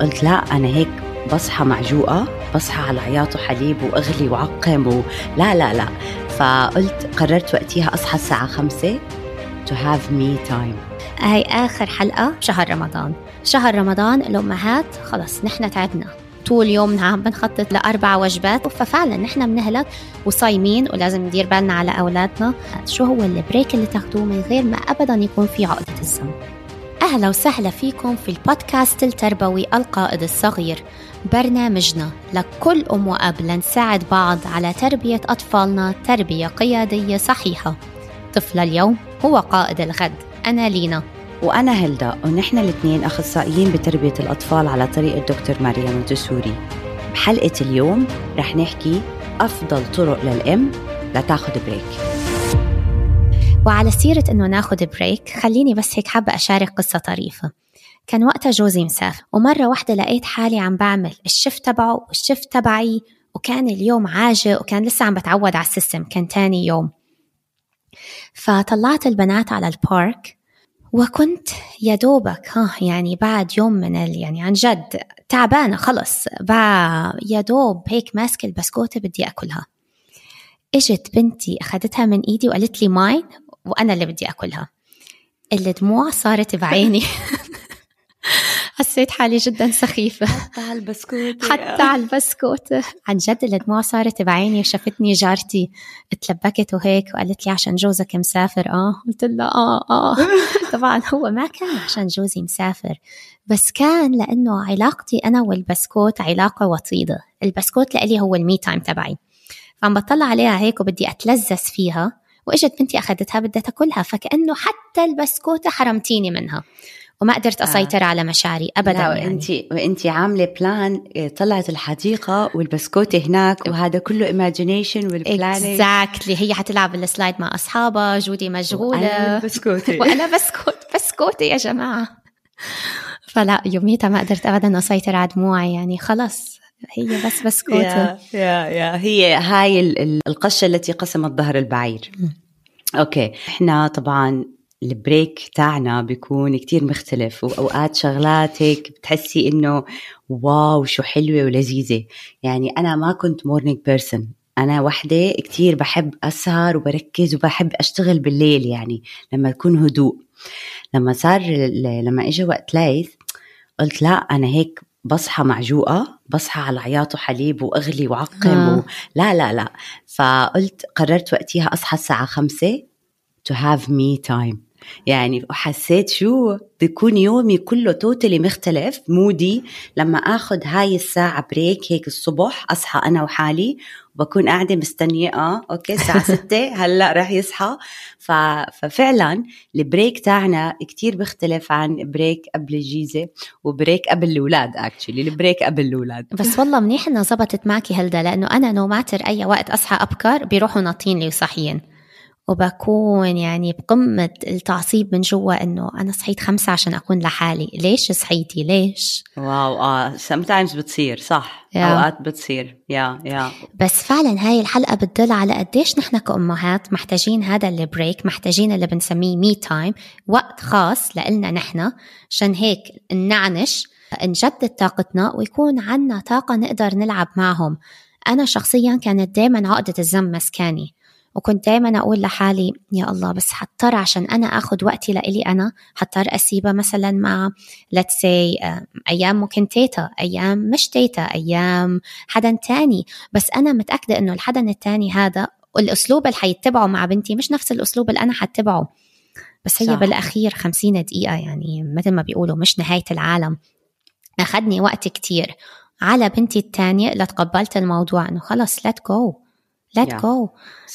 قلت لا أنا هيك بصحى معجوقة بصحى على عياط وحليب وأغلي وعقم و... لا لا لا. فقلت قررت وقتها أصحى الساعة خمسة to have me time. هاي آخر حلقة بشهر رمضان. شهر رمضان الأمهات خلص نحن تعبنا. طول يومنا عم بنخطط لأربع وجبات. ففعلا نحن بنهلك وصايمين ولازم ندير بالنا على أولادنا. شو هو البريك اللي تاخدوه من غير ما أبدا يكون في عقدة الذنب أهلا وسهلا فيكم في البودكاست التربوي القائد الصغير. برنامجنا لكل أم وأب لنساعد بعض على تربية أطفالنا تربية قيادية صحيحة. طفل اليوم هو قائد الغد. أنا لينا. وأنا هلدا ونحن الاثنين أخصائيين بتربية الأطفال على طريقة دكتور ماريا مونتسوري. بحلقة اليوم رح نحكي أفضل طرق للأم لتاخد بريك. وعلى سيرة إنه ناخد break خليني بس هيك حابة أشارك قصة طريفة. كان وقتها جوزي مسافر ومرة واحدة لقيت حالي عم بعمل ال shift تبعه وال shift تبعي وكان اليوم عاجق وكان لسه عم بتعود على ال system كان تاني يوم. فطلعت البنات على ال park وكنت يا دوبك ها يعني بعد يوم من ال يعني عن جد تعبانة خلص يا دوب هيك ماسكة البسكوتة بدي أكلها. إجت بنتي أخذتها من إيدي وقالت لي mine؟ وأنا اللي بدي أكلها. الدموع صارت بعيني. حسيت حالي جدا سخيفة. حتى على البسكوت. حتى على البسكوت. عن جد الدموع صارت بعيني وشافتني جارتي تلبكت وهيك وقالت لي عشان جوزك مسافر. آه قلت لها آه آه. طبعا هو ما كان عشان جوزي مسافر بس كان لأنه علاقتي أنا والبسكوت علاقة وطيدة. البسكوت لإلي هو ال me time تبعي. فعم بطلع عليها هيك وبدي أتلذذ فيها. وإجت بنتي أخذتها بدها تاكلها فكأنه حتى البسكوتة حرمتيني منها. وما قدرت أسيطر آه. على مشاعري ابدا لا يعني. وانت وانت عاملة plan إيه، طلعت الحديقة والبسكوتة هناك وهذا كله imagination وال planning exactly هي حتلعب ال slide مع أصحابها جودي مشغولة. وأنا بسكوتة. وأنا بسكوت بسكوتة يا جماعة. فلا يوميتها ما قدرت ابدا أسيطر على دموعي يعني خلص. هي بس بسكوته يا يا يا. هي هاي القشة التي قسمت ظهر البعير. okay. إحنا طبعا ال break تاعنا بيكون كتير مختلف وأوقات شغلات هيك بتحسي إنه wow شو حلوة ولذيذة. يعني أنا ما كنت morning person أنا وحدة كتير بحب أسهر وبركز وبحب أشتغل بالليل يعني لما يكون هدوء. لما صار لما إجا وقت ليث قلت لا أنا هيك بصحى معجوقة بصحى على عياط وحليب وأغلي وعقم آه. و... لا لا لا فقلت قررت وقتها أصحى الساعة خمسة to have me time يعني وحسيت شو بيكون يومي كله totally مختلف mood ي. لما آخذ هاي الساعة break هيك الصبح أصحى أنا وحالي وبكون قاعدة مستنية آه okay الساعة ستة هلأ رح يصحى. ف... ففعلا ال break تاعنا كتير بيختلف عن break قبل الجيزة و break قبل الأولاد actually ال break قبل الأولاد. بس والله منيح إنها زبطت معك هلدا لأنه أنا no matter أي وقت أصحى أبكر بيروحوا ناطين لي وصاحيين وبكون يعني بقمة التعصيب من جوا إنه أنا صحيت خمسة عشان أكون لحالي. ليش صحيتي؟ ليش؟ wow آه sometimes بتصير صح. Yeah. أوقات بتصير. yeah, yeah, yeah, yeah. بس فعلا هاي الحلقة بتدل على قديش نحن كأمهات محتاجين هذا ال break محتاجين اللي بنسميه me time وقت خاص لإلنا نحن عشان هيك نعنش نجدد طاقتنا ويكون عنا طاقة نقدر نلعب معهم. أنا شخصيا كانت دايما عقدة الذنب مسكاني. وكنت دايما أقول لحالي يا الله بس حضطر عشان أنا أخذ وقتي لإلي أنا حضطر أسيبها مثلا مع let's say أيام ممكن تيتا أيام مش تيتا أيام حدا تاني. بس أنا متأكدة إنه الحدا التاني هذا الأسلوب اللي حيتبعه مع بنتي مش نفس الأسلوب اللي أنا حتبعه. بس هي صح. بالأخير خمسين دقيقة يعني مثل ما بيقولوا مش نهاية العالم. أخذني وقت كتير. على بنتي الثانية لتقبلت الموضوع إنه خلص let go. let go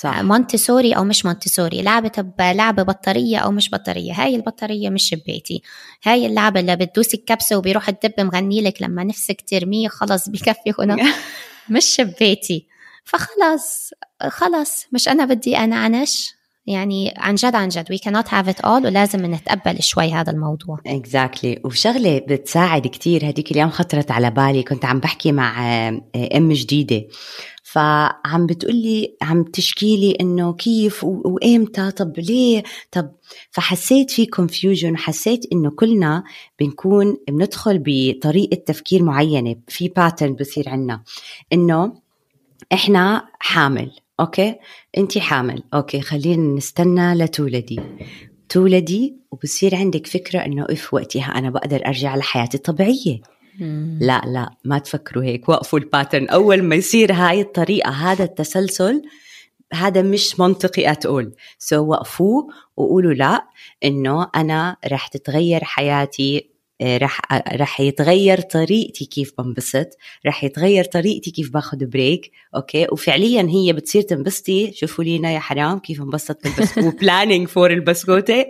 مونتسوري أو مش مونتسوري لعبة بلعبه بطارية أو مش بطارية. هاي البطارية مش ببيتي هاي اللعبة اللي بتدوسي الكبسة وبيروح الدب مغني لك لما نفسك ترميه خلص بكفي هنا. مش ببيتي فخلص خلص مش أنا بدي انعنش يعني عن جد عن جد we cannot have it all ولازم نتقبل شوي هذا الموضوع. Exactly. وشغلة بتساعد كتير. هديك اليوم خطرت على بالي. كنت عم بحكي مع آه، أم جديدة. فعم بتقولي عم تشكي لي إنه كيف وإمتى؟ طب ليه؟ طب فحسيت في confusion حسيت إنه كلنا بنكون بندخل بطريقة تفكير معينة في pattern بصير عنا. إنه إحنا حامل okay؟ انت حامل okay خلينا نستنى لتولدي. تولدي وبصير عندك فكرة إنه if وقتها أنا بقدر أرجع لحياتي الطبيعية. لا لا ما تفكروا هيك وقفوا ال pattern. أول ما يصير هاي الطريقة هذا التسلسل هذا مش منطقي اتقول so so وقفوه وقولوا لا إنه أنا رح تتغير حياتي رح رح يتغير طريقتي كيف بنبسط رح يتغير طريقتي كيف باخذ break okay؟ وفعليا هي بتصير تنبسطي شوفوا لينا يا حرام كيف انبسطت بالبسكوت planning for البسكوتة.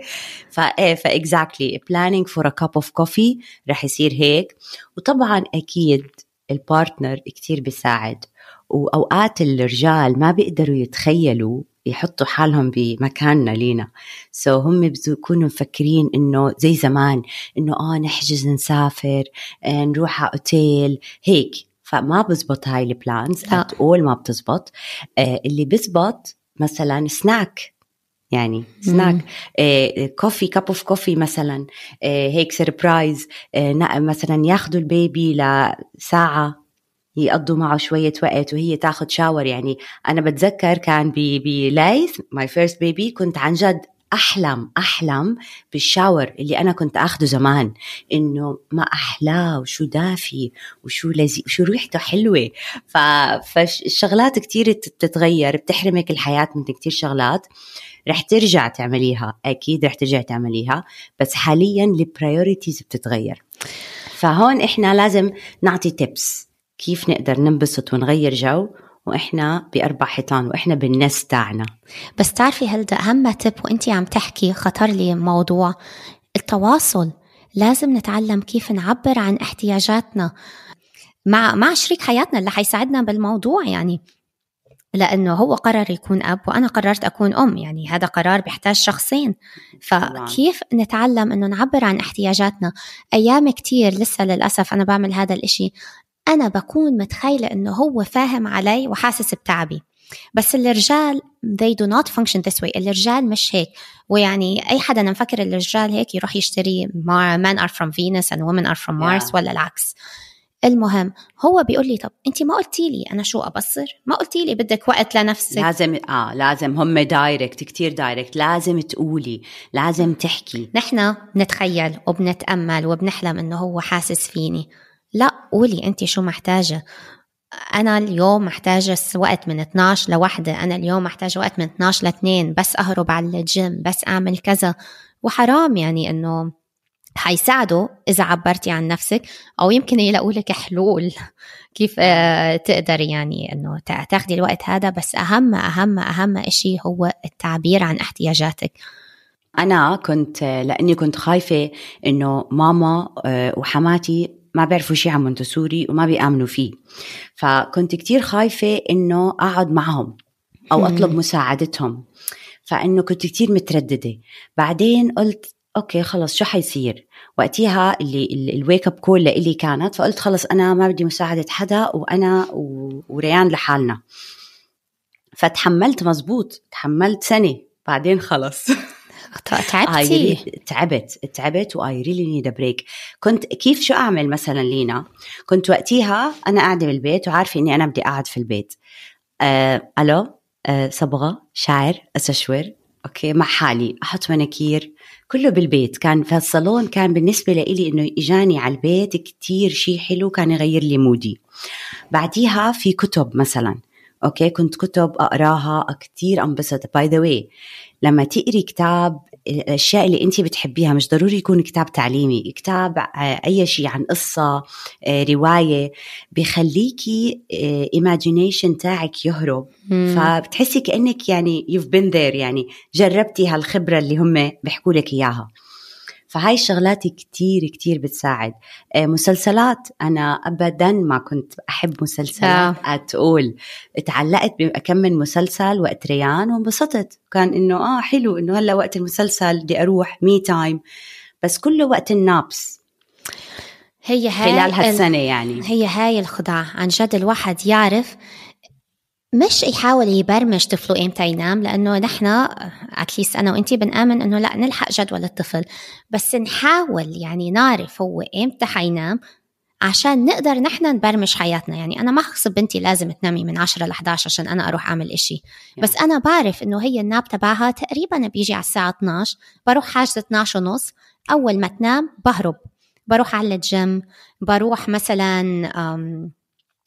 فايه ف exactly planning for a cup of coffee رح يصير هيك. وطبعا أكيد ال partner كتير بيساعد وأوقات الرجال ما بيقدروا يتخيلوا يحطوا حالهم بمكاننا لينا. so so هم بيكونوا مفكرين إنه زي زمان إنه آه نحجز نسافر آه نروح على أوتيل هيك. فما بزبط هاي ال plans اول ما بتزبط. آه اللي بزبط مثلا سناك يعني سناك آه coffee cup of coffee مثلا. آه هيك surprise آه مثلا ياخذوا ال baby لساعة. يقضوا معه شوية وقت وهي تاخد shower يعني أنا بتذكر كان بلايث my first baby كنت عن جد أحلم أحلم بال shower اللي أنا كنت أخده زمان. إنه ما أحلاه وشو دافي وشو لذيذ وشو ريحته حلوة. فالشغلات كثير بتتغير بتحرمك الحياة من كثير شغلات. رح ترجع تعمليها أكيد رح ترجع تعمليها بس حاليا ال priorities بتتغير. فهون إحنا لازم نعطي tips كيف نقدر ننبسط ونغير جو وإحنا بأربع حيطان وإحنا بال nest تاعنا. بس تعرفي هلدا أهم تب وانت عم تحكي خطر لي موضوع التواصل. لازم نتعلم كيف نعبر عن احتياجاتنا. مع مع شريك حياتنا اللي حيساعدنا بالموضوع يعني. لأنه هو قرر يكون أب وأنا قررت أكون أم. يعني هذا قرار بيحتاج شخصين. فكيف نتعلم إنه نعبر عن احتياجاتنا؟ أيام كتير لسه للأسف أنا بعمل هذا الإشي. أنا بكون متخيلة إنه هو فاهم علي وحاسس بتعبي. بس الرجال they do not function this way. الرجال مش هيك. ويعني أي حدا أنا مفكر الرجال هيك يروح يشتري men are from Venus and women are from Mars yeah. ولا العكس. المهم هو بيقول لي طب انت ما قلتي لي أنا شو أبصر؟ ما قلتي لي بدك وقت لنفسك. لازم آه لازم هم direct كتير direct لازم تقولي لازم تحكي. نحن نتخيل وبنتأمل وبنحلم إنه هو حاسس فيني. لا قولي أنت شو محتاجة. أنا اليوم محتاجة وقت من 12 لوحدة. أنا اليوم محتاجة وقت من 12 ل 2 بس أهرب على الجيم بس أعمل كذا. وحرام يعني إنه حيساعدوا إذا عبرتي عن نفسك أو يمكن يلاقوا لك حلول. كيف آه، تقدري يعني إنه تاخدي الوقت هذا. بس أهم أهم أهم إشي هو التعبير عن احتياجاتك. أنا كنت لأني كنت خايفة إنه ماما آه، وحماتي ما بيعرفوا شيء عن مونتسوري وما بيآمنوا فيه. فكنت كتير خايفة إنه أقعد معهم أو أطلب مساعدتهم. فإنه كنت كتير مترددة. بعدين قلت okay خلص شو حيصير؟ وقتها اللي ال wake up call لإلي كانت فقلت خلص أنا ما بدي مساعدة حدا وأنا وريان لحالنا. فتحملت مزبوط تحملت سنة. بعدين خلص. تعبتي؟ تعبت تعبت و I really need break كنت كيف شو أعمل مثلا لينا؟ كنت وقتيها أنا قاعدة بالبيت وعارفة إني أنا بدي اقعد في البيت. آه ألو؟ آه صبغة؟ شعر استشور okay مع حالي. أحط مناكير. كله بالبيت. كان في الصالون كان بالنسبة لي إنه إجاني على البيت كتير شيء حلو كان يغير لي mood ي. بعديها في كتب مثلا. okay؟ كنت كتب أقراها كثير انبسط by the way لما تقري كتاب الأشياء اللي انت بتحبيها مش ضروري يكون كتاب تعليمي كتاب آه، أي شيء عن قصة آه، رواية بخليكي imagination آه، تاعك يهرب. مم. فبتحسي كأنك يعني you've been there يعني جربتي هالخبرة اللي هم بيحكوا لك إياها. فهاي الشغلات كتير كتير بتساعد. آه، مسلسلات أنا أبدا ما كنت أحب مسلسلات أتقول تعلقت بكم من مسلسل وقت ريان وانبسطت. كان إنه آه حلو إنه هلأ وقت المسلسل بدي أروح me time بس كله وقت النابس. هي هاي خلال هالسنة يعني. هي هاي الخدعة عن جد الواحد يعرف مش يحاول يبرمج طفله إمتى ينام لأنه نحن اتليست أنا وإنتي بنآمن إنه لا نلحق جدول الطفل. بس نحاول يعني نعرف هو إمتى حينام عشان نقدر نحن نبرمج حياتنا. يعني أنا ما حخصب بنتي لازم تنامي من 10 ل 11 عشان أنا أروح أعمل إشي. بس أنا بعرف إنه هي الناب تبعها تقريبا بيجي على الساعة 12 بروح حاجة 12 ونص. أول ما تنام بهرب بروح على الجيم بروح مثلا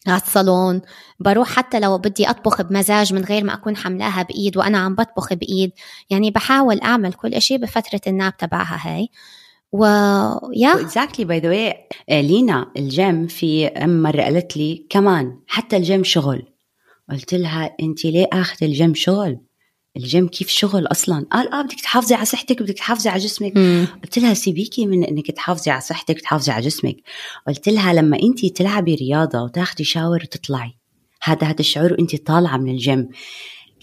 على الصالون. بروح حتى لو بدي أطبخ بمزاج من غير ما أكون حملاها بإيد وأنا عم بطبخ بإيد. يعني بحاول أعمل كل إشي بفترة ال nap تبعها هاي. و yeah؟ exactly by the way لينا الجيم في أم مرة قالت لي كمان حتى الجيم شغل. قلت لها انت ليه اخذ الجيم شغل؟ الجيم كيف شغل أصلا؟ قال آه بدك تحافظي على صحتك بدك تحافظي على جسمك. مم. قلت لها سيبيكي من إنك تحافظي على صحتك تحافظي على جسمك. قلت لها لما انت تلعبي رياضة وتاخدي shower وتطلعي هذا هذا الشعور وانت طالعة من الجيم.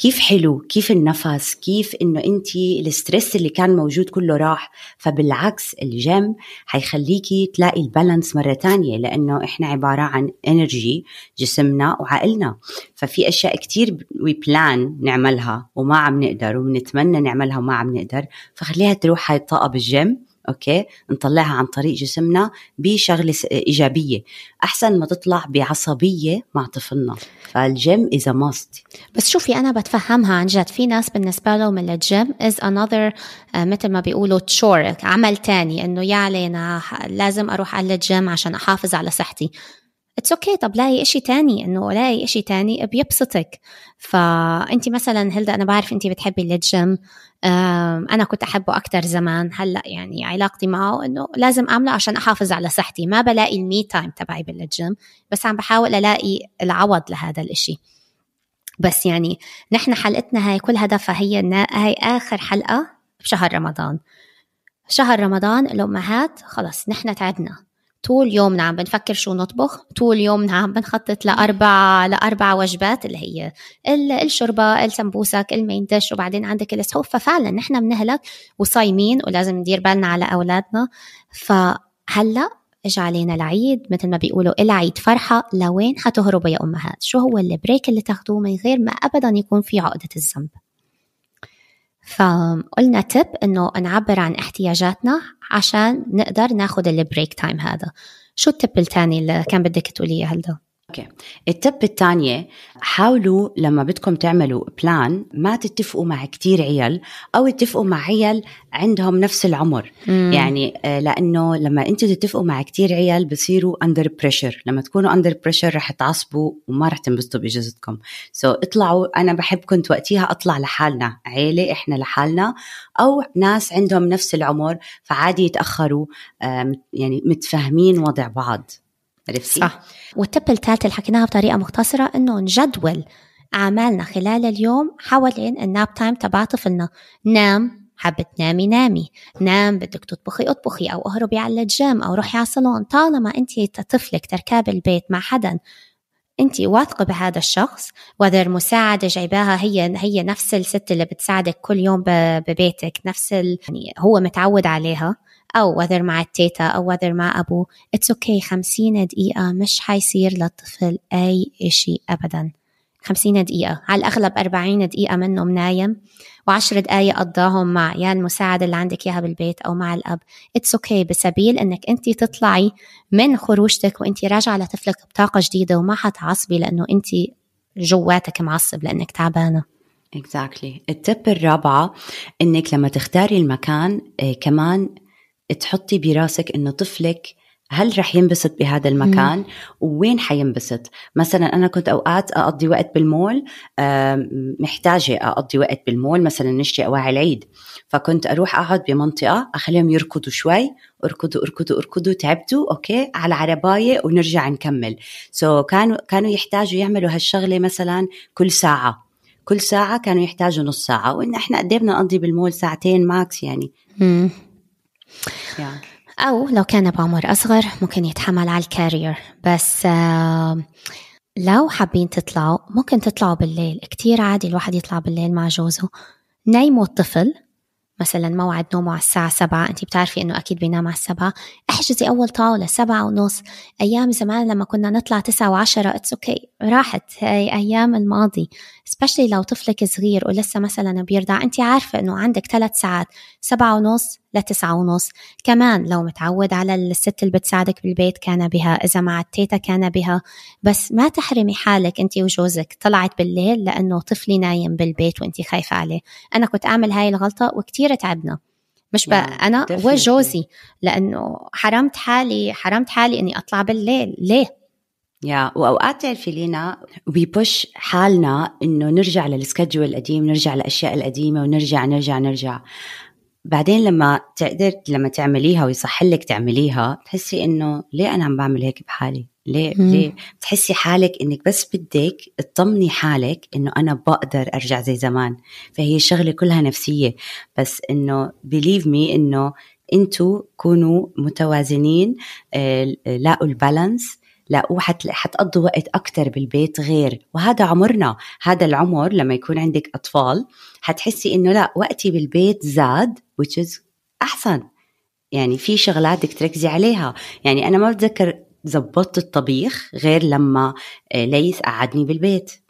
كيف حلو كيف النفس كيف إنه أنت ال stress اللي كان موجود كله راح فبالعكس الجيم حيخليكي تلاقي ال balance مرة تانية لأنه إحنا عبارة عن energy جسمنا وعقلنا. ففي أشياء كتير we plan نعملها وما عم نقدر وبنتمنى نعملها وما عم نقدر فخليها تروح هاي الطاقة بالجيم. okay؟ نطلعها عن طريق جسمنا بشغلة إيجابية. أحسن ما تطلع بعصبية مع طفلنا. فالجيم is must بس شوفي أنا بتفهمها عن جد. في ناس بالنسبة لهم الجيم is another مثل ما بيقولوا chore عمل تاني. إنه يا علينا لازم أروح على الجيم عشان أحافظ على صحتي. it's okay. طب لاقي إشي تاني. إنه لاقي إشي تاني. بيبسطك فانت مثلا هلدأ أنا بعرف انت بتحبي الجيم أنا كنت أحبه أكثر زمان. هلأ يعني علاقتي معه إنه لازم أعمله عشان أحافظ على صحتي. ما بلاقي ال me time تبعي بالجيم بس عم بحاول ألاقي العوض لهذا الإشي. بس يعني نحن حلقتنا هاي كل هدفها هي هاي آخر حلقة بشهر رمضان. شهر رمضان الأمهات خلص نحن تعبنا. طول يومنا عم بنفكر شو نطبخ طول يومنا عم بنخطط لأربع لأربع وجبات اللي هي الشوربة السمبوسك ال main dish وبعدين عندك السحور ففعلا نحن بنهلك وصايمين ولازم ندير بالنا على أولادنا. فهلأ اجى علينا العيد مثل ما بيقولوا العيد فرحة لوين حتهربوا يا أمهات؟ شو هو ال break اللي تاخدوه من غير ما أبدا يكون في عقدة الذنب؟ فقلنا tip إنه نعبر عن احتياجاتنا عشان نقدر ناخذ ال break time هذا. شو ال tip الثاني اللي كان بدك تقوليه هلدأ؟ okay. ال tip الثانية حاولوا لما بدكم تعملوا plan ما تتفقوا مع كتير عيال أو اتفقوا مع عيال عندهم نفس العمر. مم. يعني آه، لأنه لما أنتوا تتفقوا مع كتير عيال بصيروا under pressure لما تكونوا under pressure رح تعصبوا وما رح تنبسطوا باجازتكم so, اطلعوا أنا بحب كنت وقتها أطلع لحالنا. عيلة إحنا لحالنا. أو ناس عندهم نفس العمر فعادي يتأخروا يعني متفاهمين وضع بعض. عرفتي؟ صح. وال tip الثالث اللي حكيناها بطريقة مختصرة إنه نجدول أعمالنا خلال اليوم حوالين ال nap time تبع طفلنا نام حابة تنامي نامي. نام بدك تطبخي اطبخي أو اهربي على الجيم أو روحي على الصالون. طالما أنت طفلك تاركاه ب البيت مع حدا انت واثقة بهذا الشخص with المساعدة جايباها هي هي نفس الست اللي بتساعدك كل يوم ببيتك نفس ال... يعني هو متعود عليها. أو whether مع التيتا أو whether مع أبوه okay. خمسين دقيقة. مش حيصير للطفل أي إشي أبدا. خمسين دقيقة. على الأغلب أربعين دقيقة منهم نايم وعشر دقايق قضاهم مع يا المساعد اللي عندك إياها بالبيت أو مع الأب. it's okay. بسبيل إنك أنت تطلعي من خروجتك وأنت راجعة لطفلك بطاقة جديدة وما حتعصبي لأنه أنت جواتك معصب لأنك تعبانة. Exactly. التب الرابعة إنك لما تختاري المكان إيه كمان تحطي براسك إنه طفلك هل رح ينبسط بهذا المكان؟ مم. ووين حينبسط؟ مثلا أنا كنت أوقات أقضي وقت بالمول محتاجة أقضي وقت بالمول مثلا نشتي أواعي العيد. فكنت أروح أقعد بمنطقة أخليهم يركضوا شوي اركضوا اركضوا اركضوا تعبتوا أوكي على عرباية ونرجع نكمل. so كانوا كانوا يحتاجوا يعملوا هالشغلة مثلا كل ساعة. كل ساعة كانوا يحتاجوا نص ساعة. وإن إحنا قد بدنا نقضي بالمول ساعتين max يعني. مم. أو لو كان بعمر أصغر ممكن يتحمل على ال carrier بس لو حابين تطلعوا ممكن تطلعوا بالليل. كتير عادي الواحد يطلع بالليل مع جوزه. نيموا الطفل. مثلا موعد نومه على الساعة سبعة. أنت بتعرفي إنه أكيد بينام على السبعة. احجزي أول طاولة سبعة ونص. أيام زمان لما كنا نطلع تسعة وعشرة it's okay. راحت. هاي أيام الماضي. specially لو طفلك صغير ولسه مثلا بيرضع أنت عارفة إنه عندك ثلاث ساعات سبعة ونص لتسعة ونص. كمان لو متعود على الست اللي بتساعدك بالبيت كان بها إذا مع التيتا كان بها. بس ما تحرمي حالك أنت وجوزك طلعت بالليل لأنه طفلي نايم بالبيت وأنت خايفة عليه. أنا كنت أعمل هاي الغلطة وكتير تعبنا. مش بقى أنا وجوزي لأنه حرمت حالي حرمت حالي إني أطلع بالليل. ليه؟ يا وأوقات تعرفي لينا بيبوش حالنا إنه نرجع للسكجول القديم نرجع للأشياء القديمة ونرجع نرجع نرجع. بعدين لما تقدر لما تعمليها ويصح لك تعمليها بتحسي إنه ليه أنا عم بعمل هيك بحالي؟ ليه مم. ليه؟ بتحسي حالك إنك بس بدك تطمني حالك إنه أنا بقدر أرجع زي زمان. فهي الشغله كلها نفسية. بس إنه بليف مي إنه أنتوا كونوا متوازنين آه، لاقوا البالانس لاقوا حتقضوا وقت أكتر بالبيت غير. وهذا عمرنا. هذا العمر لما يكون عندك أطفال حتحسي إنه لا وقتي بالبيت زاد which is أحسن. يعني في شغلات بدك تركزي عليها. يعني أنا ما بتذكر زبطت الطبيخ غير لما آه، ليث قعدني بالبيت.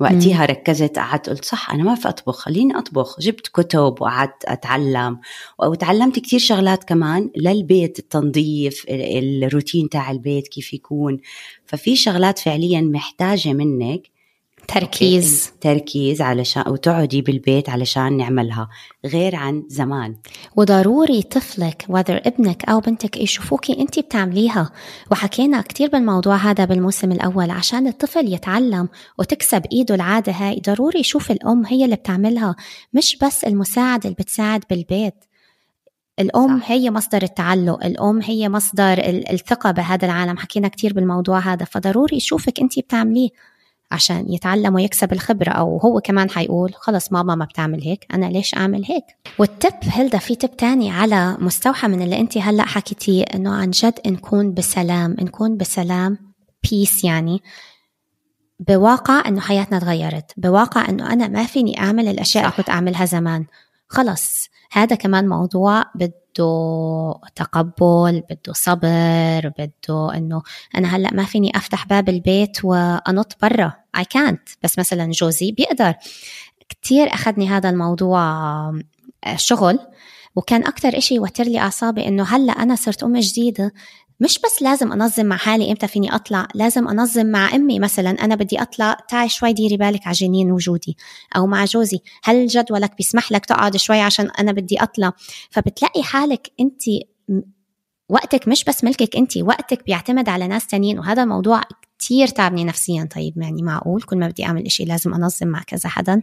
وقتها ركزت قعدت قلت صح أنا ما في أطبخ خليني أطبخ. جبت كتب وقعدت أتعلم. وتعلمت كثير شغلات كمان للبيت التنظيف الروتين تاع البيت كيف يكون. ففي شغلات فعليا محتاجة منك تركيز. تركيز علشان وتقعدي بالبيت علشان نعملها. غير عن زمان. وضروري طفلك وذر ابنك أو بنتك يشوفوكي أنت بتعمليها. وحكينا كتير بالموضوع هذا بالموسم الأول عشان الطفل يتعلم وتكسب إيده العادة هاي. ضروري يشوف الأم هي اللي بتعملها مش بس المساعد اللي بتساعد بالبيت. الأم صح. هي مصدر التعلق الأم هي مصدر الثقة بهذا العالم. حكينا كتير بالموضوع هذا فضروري يشوفك أنت بتعمليه. عشان يتعلم ويكسب الخبرة أو هو كمان حيقول خلص ماما ما بتعمل هيك أنا ليش أعمل هيك؟ والتب هلدا في تب تاني على مستوحى من اللي أنت هلأ حكيتيه إنه عن جد نكون بسلام نكون بسلام بيس يعني بواقع إنه حياتنا تغيرت بواقع إنه أنا ما فيني أعمل الأشياء اللي كنت أعملها زمان. خلص هذا كمان موضوع بده تقبل بده صبر بده إنه أنا هلأ ما فيني أفتح باب البيت وأنط برا. اي كانت بس مثلا جوزي بيقدر. كتير أخذني هذا الموضوع آه، شغل وكان أكتر إشي يوتر لي أعصابي إنه هلأ أنا صرت أم جديدة. مش بس لازم أنظم مع حالي إمتى فيني أطلع لازم أنظم مع أمي مثلا أنا بدي أطلع تعي شوي ديري بالك على جنين وجودي أو مع جوزي. هل جدولك بيسمح لك تقعد شوي عشان أنا بدي أطلع؟ فبتلاقي حالك أنت وقتك مش بس ملكك أنت وقتك بيعتمد على ناس تانيين وهذا الموضوع كتير تعبني نفسيا. طيب يعني معقول؟ كل ما بدي أعمل إشي لازم أنظم مع كذا حدا.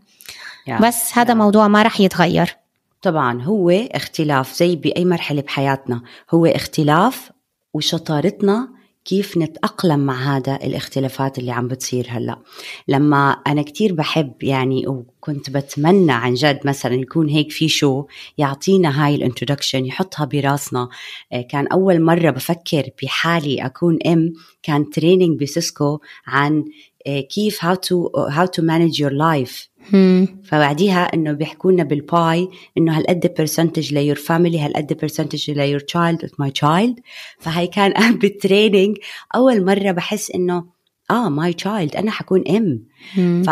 بس هذا موضوع ما رح يتغير. طبعا هو اختلاف زي بأي مرحلة بحياتنا هو اختلاف وشطارتنا كيف نتأقلم مع هذا الاختلافات اللي عم بتصير هلأ. لما أنا كتير بحب يعني وكنت بتمنى عن جد مثلا يكون هيك في شو يعطينا هاي ال introduction يحطها براسنا. آه، كان أول مرة بفكر بحالي أكون أم كان training ب Cisco عن كيف how to how to manage your life. فبعديها إنه بيحكوا لنا بال pie إنه هالقد percentage ل your family هالقد percentage ل your child my child فهي كان بال training أول مرة بحس إنه آه my child أنا حكون أم ف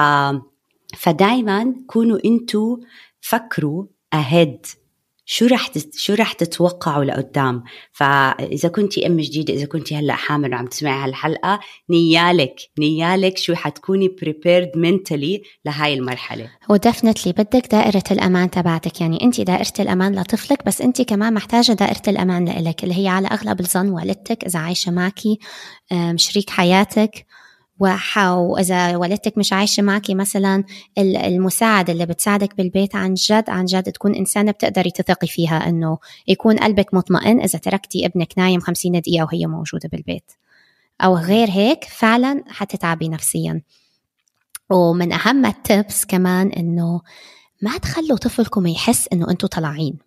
فدائما كونوا إنتوا فكروا ahead شو رح شو رح تتوقعوا لقدام؟ فإذا كنتي أم جديدة إذا كنتي هلأ حامل وعم تسمعي هالحلقة نيالك نيالك شو حتكوني prepared mentally لهاي المرحلة. ودفنتلي بدك دائرة الأمان تبعتك. يعني انت دائرة الأمان لطفلك بس انت كمان محتاجة دائرة الأمان لإلك اللي هي على أغلب الظن والدتك إذا عايشة معك شريك حياتك. وإذا والدتك مش عايشة معك مثلا المساعد اللي بتساعدك بالبيت عن جد عن جد تكون إنسانة بتقدري تثقي فيها إنه يكون قلبك مطمئن إذا تركتي ابنك نايم خمسين دقيقة وهي موجودة بالبيت. أو غير هيك فعلا حتتعبي نفسيا. ومن أهم ال tips كمان إنه ما تخلوا طفلكم يحس إنه أنتوا طالعين.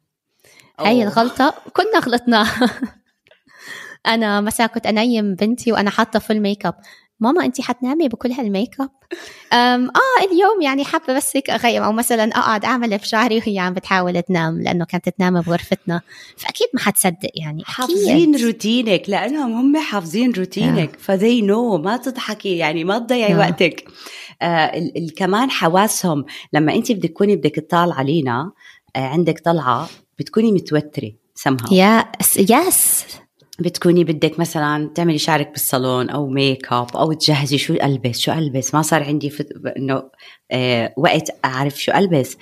هاي الغلطة كنا غلطناها. أنا مثلا كنت أنيم بنتي وأنا حاطة full makeup ماما انت حتنامي بكل هالميك اب آه اليوم يعني حابة بس هيك أغير أو مثلا أقعد أعمل في شعري وهي عم بتحاول تنام لأنه كانت تنام بغرفتنا. فأكيد ما حتصدق يعني. حافظين روتينك لأنهم هم حافظين روتينك. ف they know ما تضحكي يعني ما تضيعي وقتك. آه ال- ال- كمان حواسهم لما انت بدك تكوني بدك تطال علينا آه عندك طلعة بتكوني متوترة سمها yes yes بتكوني بدك مثلا تعملي شعرك بالصالون أو ميك اب أو تجهزي شو ألبس شو ألبس؟ ما صار عندي فت... إنه آه وقت أعرف شو ألبس.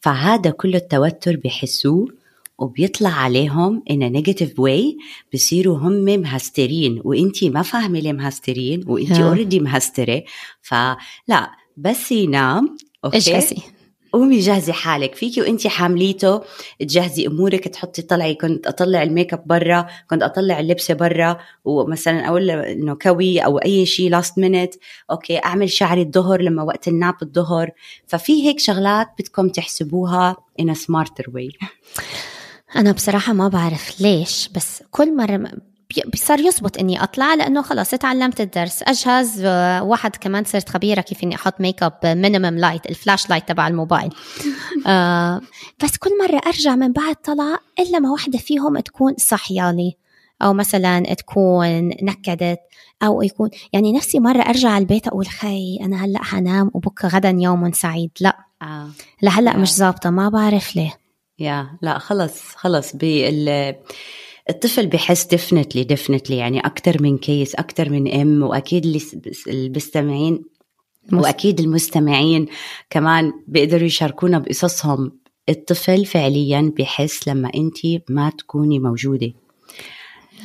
فهذا كله التوتر بحسوه وبيطلع عليهم in a negative way بصيروا هم مهسترين. وإنتي ما فاهمة ليه مهسترين وإنتي. already مهسترة. فلا بس ينام okay؟ اجهزي قومي جهزي حالك. فيكي وإنتي حامليته تجهزي أمورك تحطي طلعي كنت أطلع الميك اب برا كنت أطلع اللبسة برا ومثلا أقول إنه كوي أو أي شيء last minute okay أعمل شعري الظهر لما وقت ال nap الظهر. ففي هيك شغلات بدكم تحسبوها in a smarter way. أنا بصراحة ما بعرف ليش بس كل مرة صار يزبط إني أطلع لأنه خلاص اتعلمت الدرس. أجهز آه، واحد كمان صرت خبيرة كيف إني أحط makeup minimum light ال flash light تبع الموبايل. آه بس كل مرة أرجع من بعد طلعة إلا ما واحدة فيهم تكون صاحيتلي أو مثلا تكون نكدت أو يكون يعني نفسي مرة أرجع على البيت أقول خي أنا هلأ حنام وبكرة غدا يوم سعيد. لا. آه. لهلأ آه. مش ظابطة ما بعرف ليه. يلا خلص خلص بال الطفل بحس definitely definitely يعني أكثر من كيس أكثر من ام وأكيد اللي بيستمعوا وأكيد المستمعين كمان بيقدروا يشاركونا بقصصهم. الطفل فعليا بحس لما انت ما تكوني موجودة.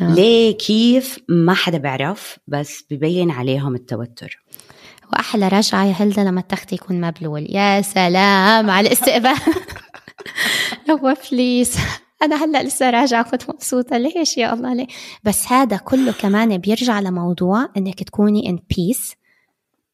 آه. ليه؟ كيف؟ ما حدا بيعرف بس ببين عليهم التوتر. وأحلى رجعة يا هلدا لما التخت يكون مبلول. يا سلام على الاستقبال. هو please أنا هلأ لسه راجعة كنت مبسوطة. ليش؟ يا الله ليه؟ بس هذا كله كمان بيرجع لموضوع إنك تكوني in peace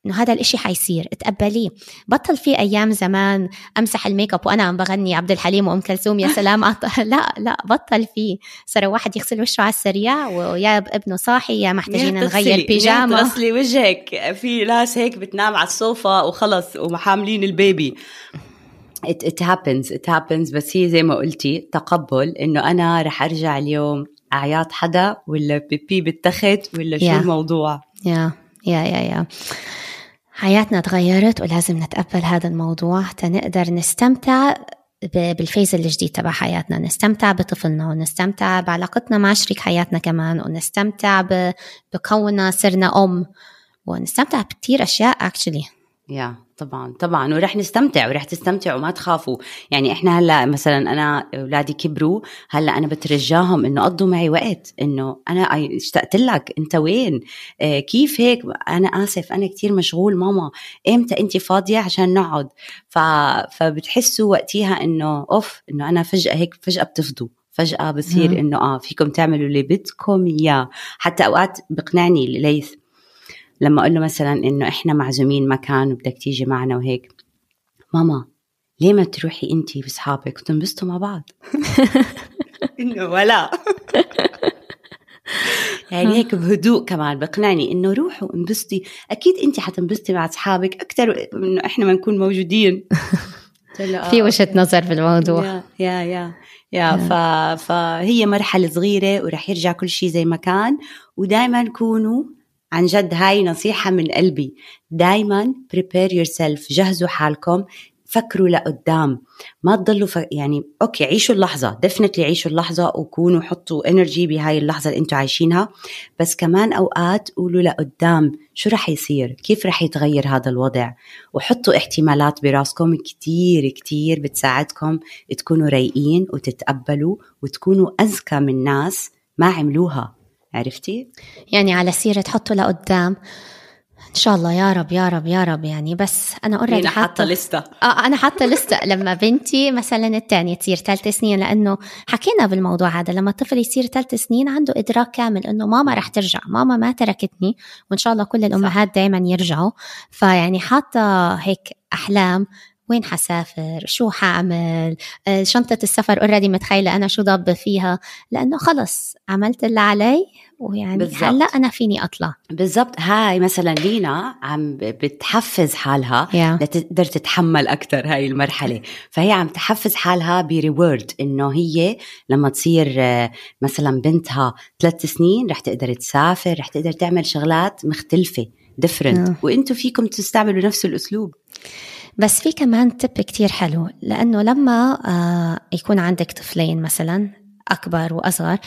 إنه هذا الإشي حيصير. تقبليه بطل في أيام زمان أمسح الميك اب وأنا عم بغني عبد الحليم وأم كلثوم يا سلام. أط- لا لا بطل فيه. صار واحد يغسل وشه على السريع ويا إنه صاحي يا محتاجين نغير منيح تغسلي وجهك. في ناس هيك بتنام على الصوفة وخلص وحاملين البيبي. It, it happens it happens. بس هي زي ما قلتي تقبل إنه أنا رح أرجع اليوم عياط حدا ولا بيبي بالتخت ولا شو Yeah. الموضوع؟ يا يا يا يا حياتنا تغيرت ولازم نتقبل هذا الموضوع. تنقدر نستمتع بالفيز الجديد تبع حياتنا. نستمتع بطفلنا ونستمتع بعلاقتنا مع شريك حياتنا كمان. ونستمتع ب- بكوننا صرنا أم. ونستمتع بكتير أشياء actually. يا طبعا طبعا. ورح نستمتع ورح تستمتعوا ما تخافوا. يعني إحنا هلأ مثلا أنا أولادي كبروا هلأ أنا بترجاهم إنه قضوا معي وقت إنه أنا اشتقت لك أنت وين؟ آه كيف هيك؟ أنا آسف أنا كتير مشغول ماما. إمتى أنت فاضية؟ عشان نقعد. ف... فبتحسوا وقتيها إنه أوف إنه أنا فجأة هيك فجأة بتفضوا. فجأة بصير مم. إنه آه فيكم تعملوا اللي بدكم إياه. حتى أوقات بقنعني ليث لما أقول له مثلا إنه إحنا معزومين مكان وبدك تيجي معنا وهيك ماما ليه ما تروحي انت وأصحابك؟ وتنبسطوا مع بعض. إنه ولا. يعني هيك بهدوء كمان بقنعني إنه روحوا انبسطي. أكيد انت حتنبسطي مع أصحابك أكثر من إنه إحنا ما نكون موجودين. له آه، في وجهة نظر بالموضوع يا يا يا يا. ف... فهي مرحلة صغيرة ورح يرجع كل شيء زي ما كان ودائما كونوا عن جد هاي نصيحة من قلبي. دائما prepare yourself. جهزوا حالكم. فكروا لقدام. ما تضلوا ف... يعني okay عيشوا اللحظة. definitely عيشوا اللحظة وكونوا حطوا energy بهاي اللحظة اللي أنتم عايشينها. بس كمان أوقات قولوا لقدام شو رح يصير؟ كيف رح يتغير هذا الوضع؟ وحطوا احتمالات براسكم. كتير كتير بتساعدكم تكونوا رايقين وتتقبلوا وتكونوا أذكى من ناس ما عملوها. عرفتي؟ يعني على سيرة حطوا لقدام. إن شاء الله يا رب يا رب يا رب يعني. بس أنا اوريدي أنا حاطة لستة؟ آه أنا حاطة لسه لما بنتي مثلا الثانية تصير ثالث سنين لأنه حكينا بالموضوع هذا. لما الطفل يصير ثالث سنين عنده إدراك كامل إنه ماما رح ترجع ماما ما تركتني وإن شاء الله كل الأمهات دائما يرجعوا. فيعني حاطة هيك أحلام وين حسافر؟ شو حعمل آه، شنطة السفر already متخيلة أنا شو ضب فيها؟ لأنه خلص عملت اللي علي ويعني بالزبط. هلا أنا فيني أطلع. بالضبط. هاي مثلا لينا عم بتحفز حالها yeah. لتقدر تتحمل أكثر هاي المرحلة. فهي عم تحفز حالها by reward إنه هي لما تصير آه، مثلا بنتها ثلاث سنين رح تقدر تسافر رح تقدر تعمل شغلات مختلفة different yeah. وأنتم فيكم تستعملوا نفس الأسلوب. بس في كمان تب كتير حلو لأنه لما آه يكون عندك طفلين مثلا أكبر وأصغر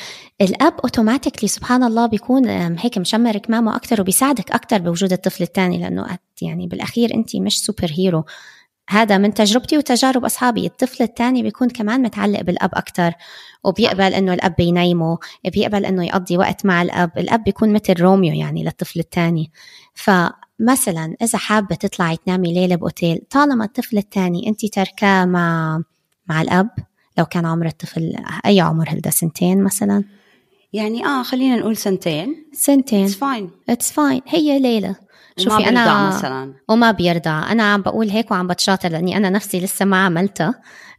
الأب automatically سبحان الله بيكون هيك مشمر كمامه أكتر وبيساعدك أكتر بوجود الطفل الثاني لأنه يعني بالأخير أنت مش superhero هذا من تجربتي وتجارب أصحابي الطفل الثاني بيكون كمان متعلق بالأب أكتر وبيقبل إنه الأب ينيمه بيقبل إنه يقضي وقت مع الأب الأب بيكون مثل روميو يعني للطفل الثاني فمثلا إذا حابة تطلعي تنامي ليلة بأوتيل طالما الطفل الثاني أنت تركاه مع مع الأب لو كان عمر الطفل أي عمر هلدا سنتين مثلا؟ يعني آه خلينا نقول سنتين. سنتين. it's fine it's fine هي ليلة. شوفي أنا مثلا. وما بيرضع. أنا عم بقول هيك وعم بتشاطر لأني أنا نفسي لسه ما عملتها.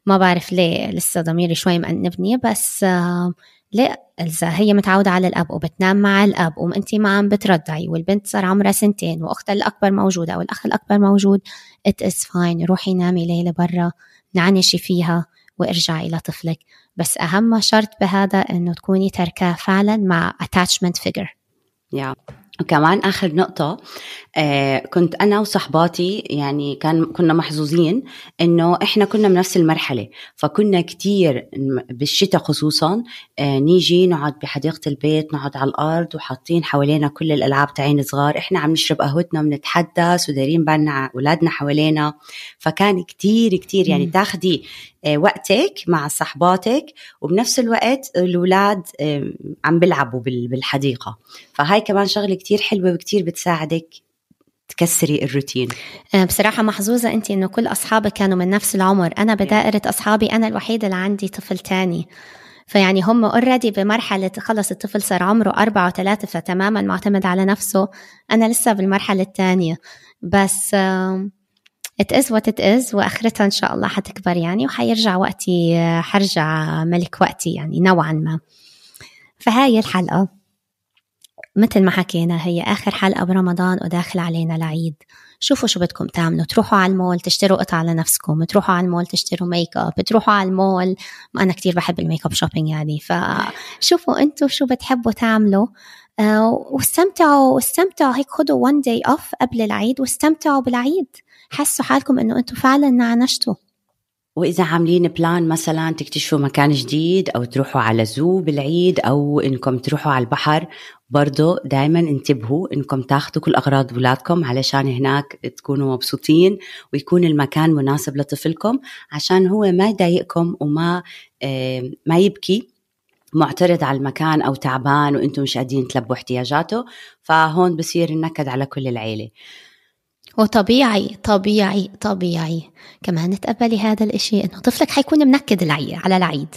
ما بعرف ليه لسه ضميري شوي مأنبني بس آه ليه إذا هي متعودة على الأب وبتنام مع الأب وأنت ما عم بترضعي والبنت صار عمرها سنتين وأختها الأكبر موجودة أو الأخ الأكبر موجود it is fine روحي نامي ليلة برا نعنشي فيها وارجعي إلى طفلك بس أهم شرط بهذا إنه تكوني تركاه فعلا مع attachment figure yeah. وكمان آخر نقطة آه كنت أنا وصحباتي يعني كان كنا محظوظين إنه إحنا كنا بنفس المرحلة فكنا كتير بالشتاء خصوصا آه نيجي نقعد بحديقة البيت نقعد على الأرض وحاطين حوالينا كل الألعاب تاعين صغار إحنا عم نشرب قهوتنا بنتحدث ودايرين بالنا أولادنا حوالينا فكان كتير كتير يعني تاخدي وقتك مع صحباتك وبنفس الوقت الاولاد آه، عم بيلعبوا بالحديقة. فهاي كمان شغلة كتير حلوة وكتير بتساعدك تكسري الروتين. آه، بصراحة محظوظة أنت أنه كل أصحابك كانوا من نفس العمر. أنا بدائرة أصحابي أنا الوحيدة اللي عندي طفل تاني. فيعني هم اوريدي بمرحلة خلص الطفل صار عمره أربعة وثلاثة فتماما معتمد على نفسه. أنا لسه بالمرحلة الثانية. بس it is what it is وآخرتها إن شاء الله حتكبر يعني وحيرجع وقتي حرجع ملك وقتي يعني نوعا ما. فهاي الحلقة. مثل ما حكينا هي آخر حلقة برمضان وداخل علينا العيد. شوفوا شو بدكم تعملوا. تروحوا على المول تشتروا قطع لنفسكم. تروحوا على المول تشتروا ميك اب تروحوا على المول. أنا كتير بحب ال makeup shopping يعني. فشوفوا أنتم شو بتحبوا تعملوا. آه، واستمتعوا واستمتعوا. هيك خدوا one day off قبل العيد واستمتعوا بالعيد. حسوا حالكم إنه أنتم فعلا نعنشتوا. وإذا عاملين plan مثلا تكتشفوا مكان جديد أو تروحوا على zoo بالعيد أو إنكم تروحوا على البحر برضو دائما انتبهوا إنكم تاخذوا كل أغراض أولادكم علشان هناك تكونوا مبسوطين ويكون المكان مناسب لطفلكم عشان هو ما يضايقكم وما ما يبكي. معترض على المكان أو تعبان وإنتم مش قادرين تلبوا احتياجاته فهون بصير النكد على كل العيلة. وطبيعي طبيعي طبيعي. كمان تقبلي هذا الإشي إنه طفلك حيكون منكد على العيد.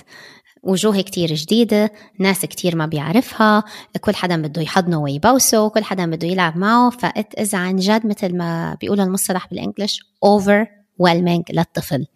وجوه كتير جديدة ناس كتير ما بيعرفها كل حدا بده يحضنه ويبوسه كل حدا بده يلعب معه فإت إذا عن جد مثل ما بيقولوا المصطلح بالإنجليش overwhelming للطفل.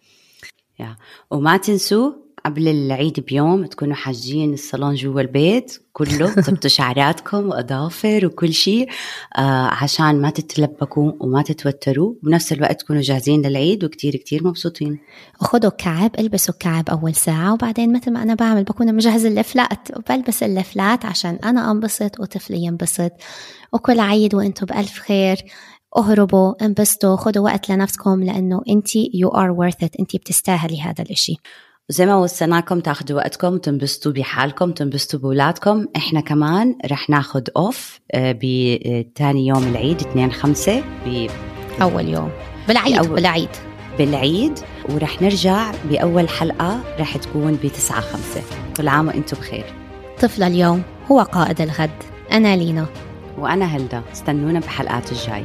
Yeah. وما تنسوا قبل العيد بيوم تكونوا حاجين الصالون جوا البيت كله تظبطوا شعراتكم وأظافر وكل شيء آه عشان ما تتلبكوا وما تتوتروا. بنفس الوقت تكونوا جاهزين للعيد وكتير كتير مبسوطين. وخذوا كعب البسوا الكعب أول ساعة وبعدين مثل ما أنا بعمل بكون مجهزة الفلات وبلبس الفلات عشان أنا أنبسط وطفلي ينبسط. وكل عيد وأنتم بألف خير. اهربوا انبسطوا خذوا وقت لنفسكم لأنه انت you are worth it انت بتستاهلي هذا الإشي. وزي ما وصيناكم تاخذوا وقتكم تنبسطوا بحالكم تنبسطوا بأولادكم إحنا كمان رح ناخذ off آه، بتاني يوم العيد 2 5 ب أول يوم. بالعيد بأول بالعيد. بالعيد. ورح نرجع بأول حلقة رح تكون ب 9 5 كل عام وإنتم بخير. طفل اليوم هو قائد الغد. أنا لينا. وأنا هلدا. استنونا بحلقات الجاي.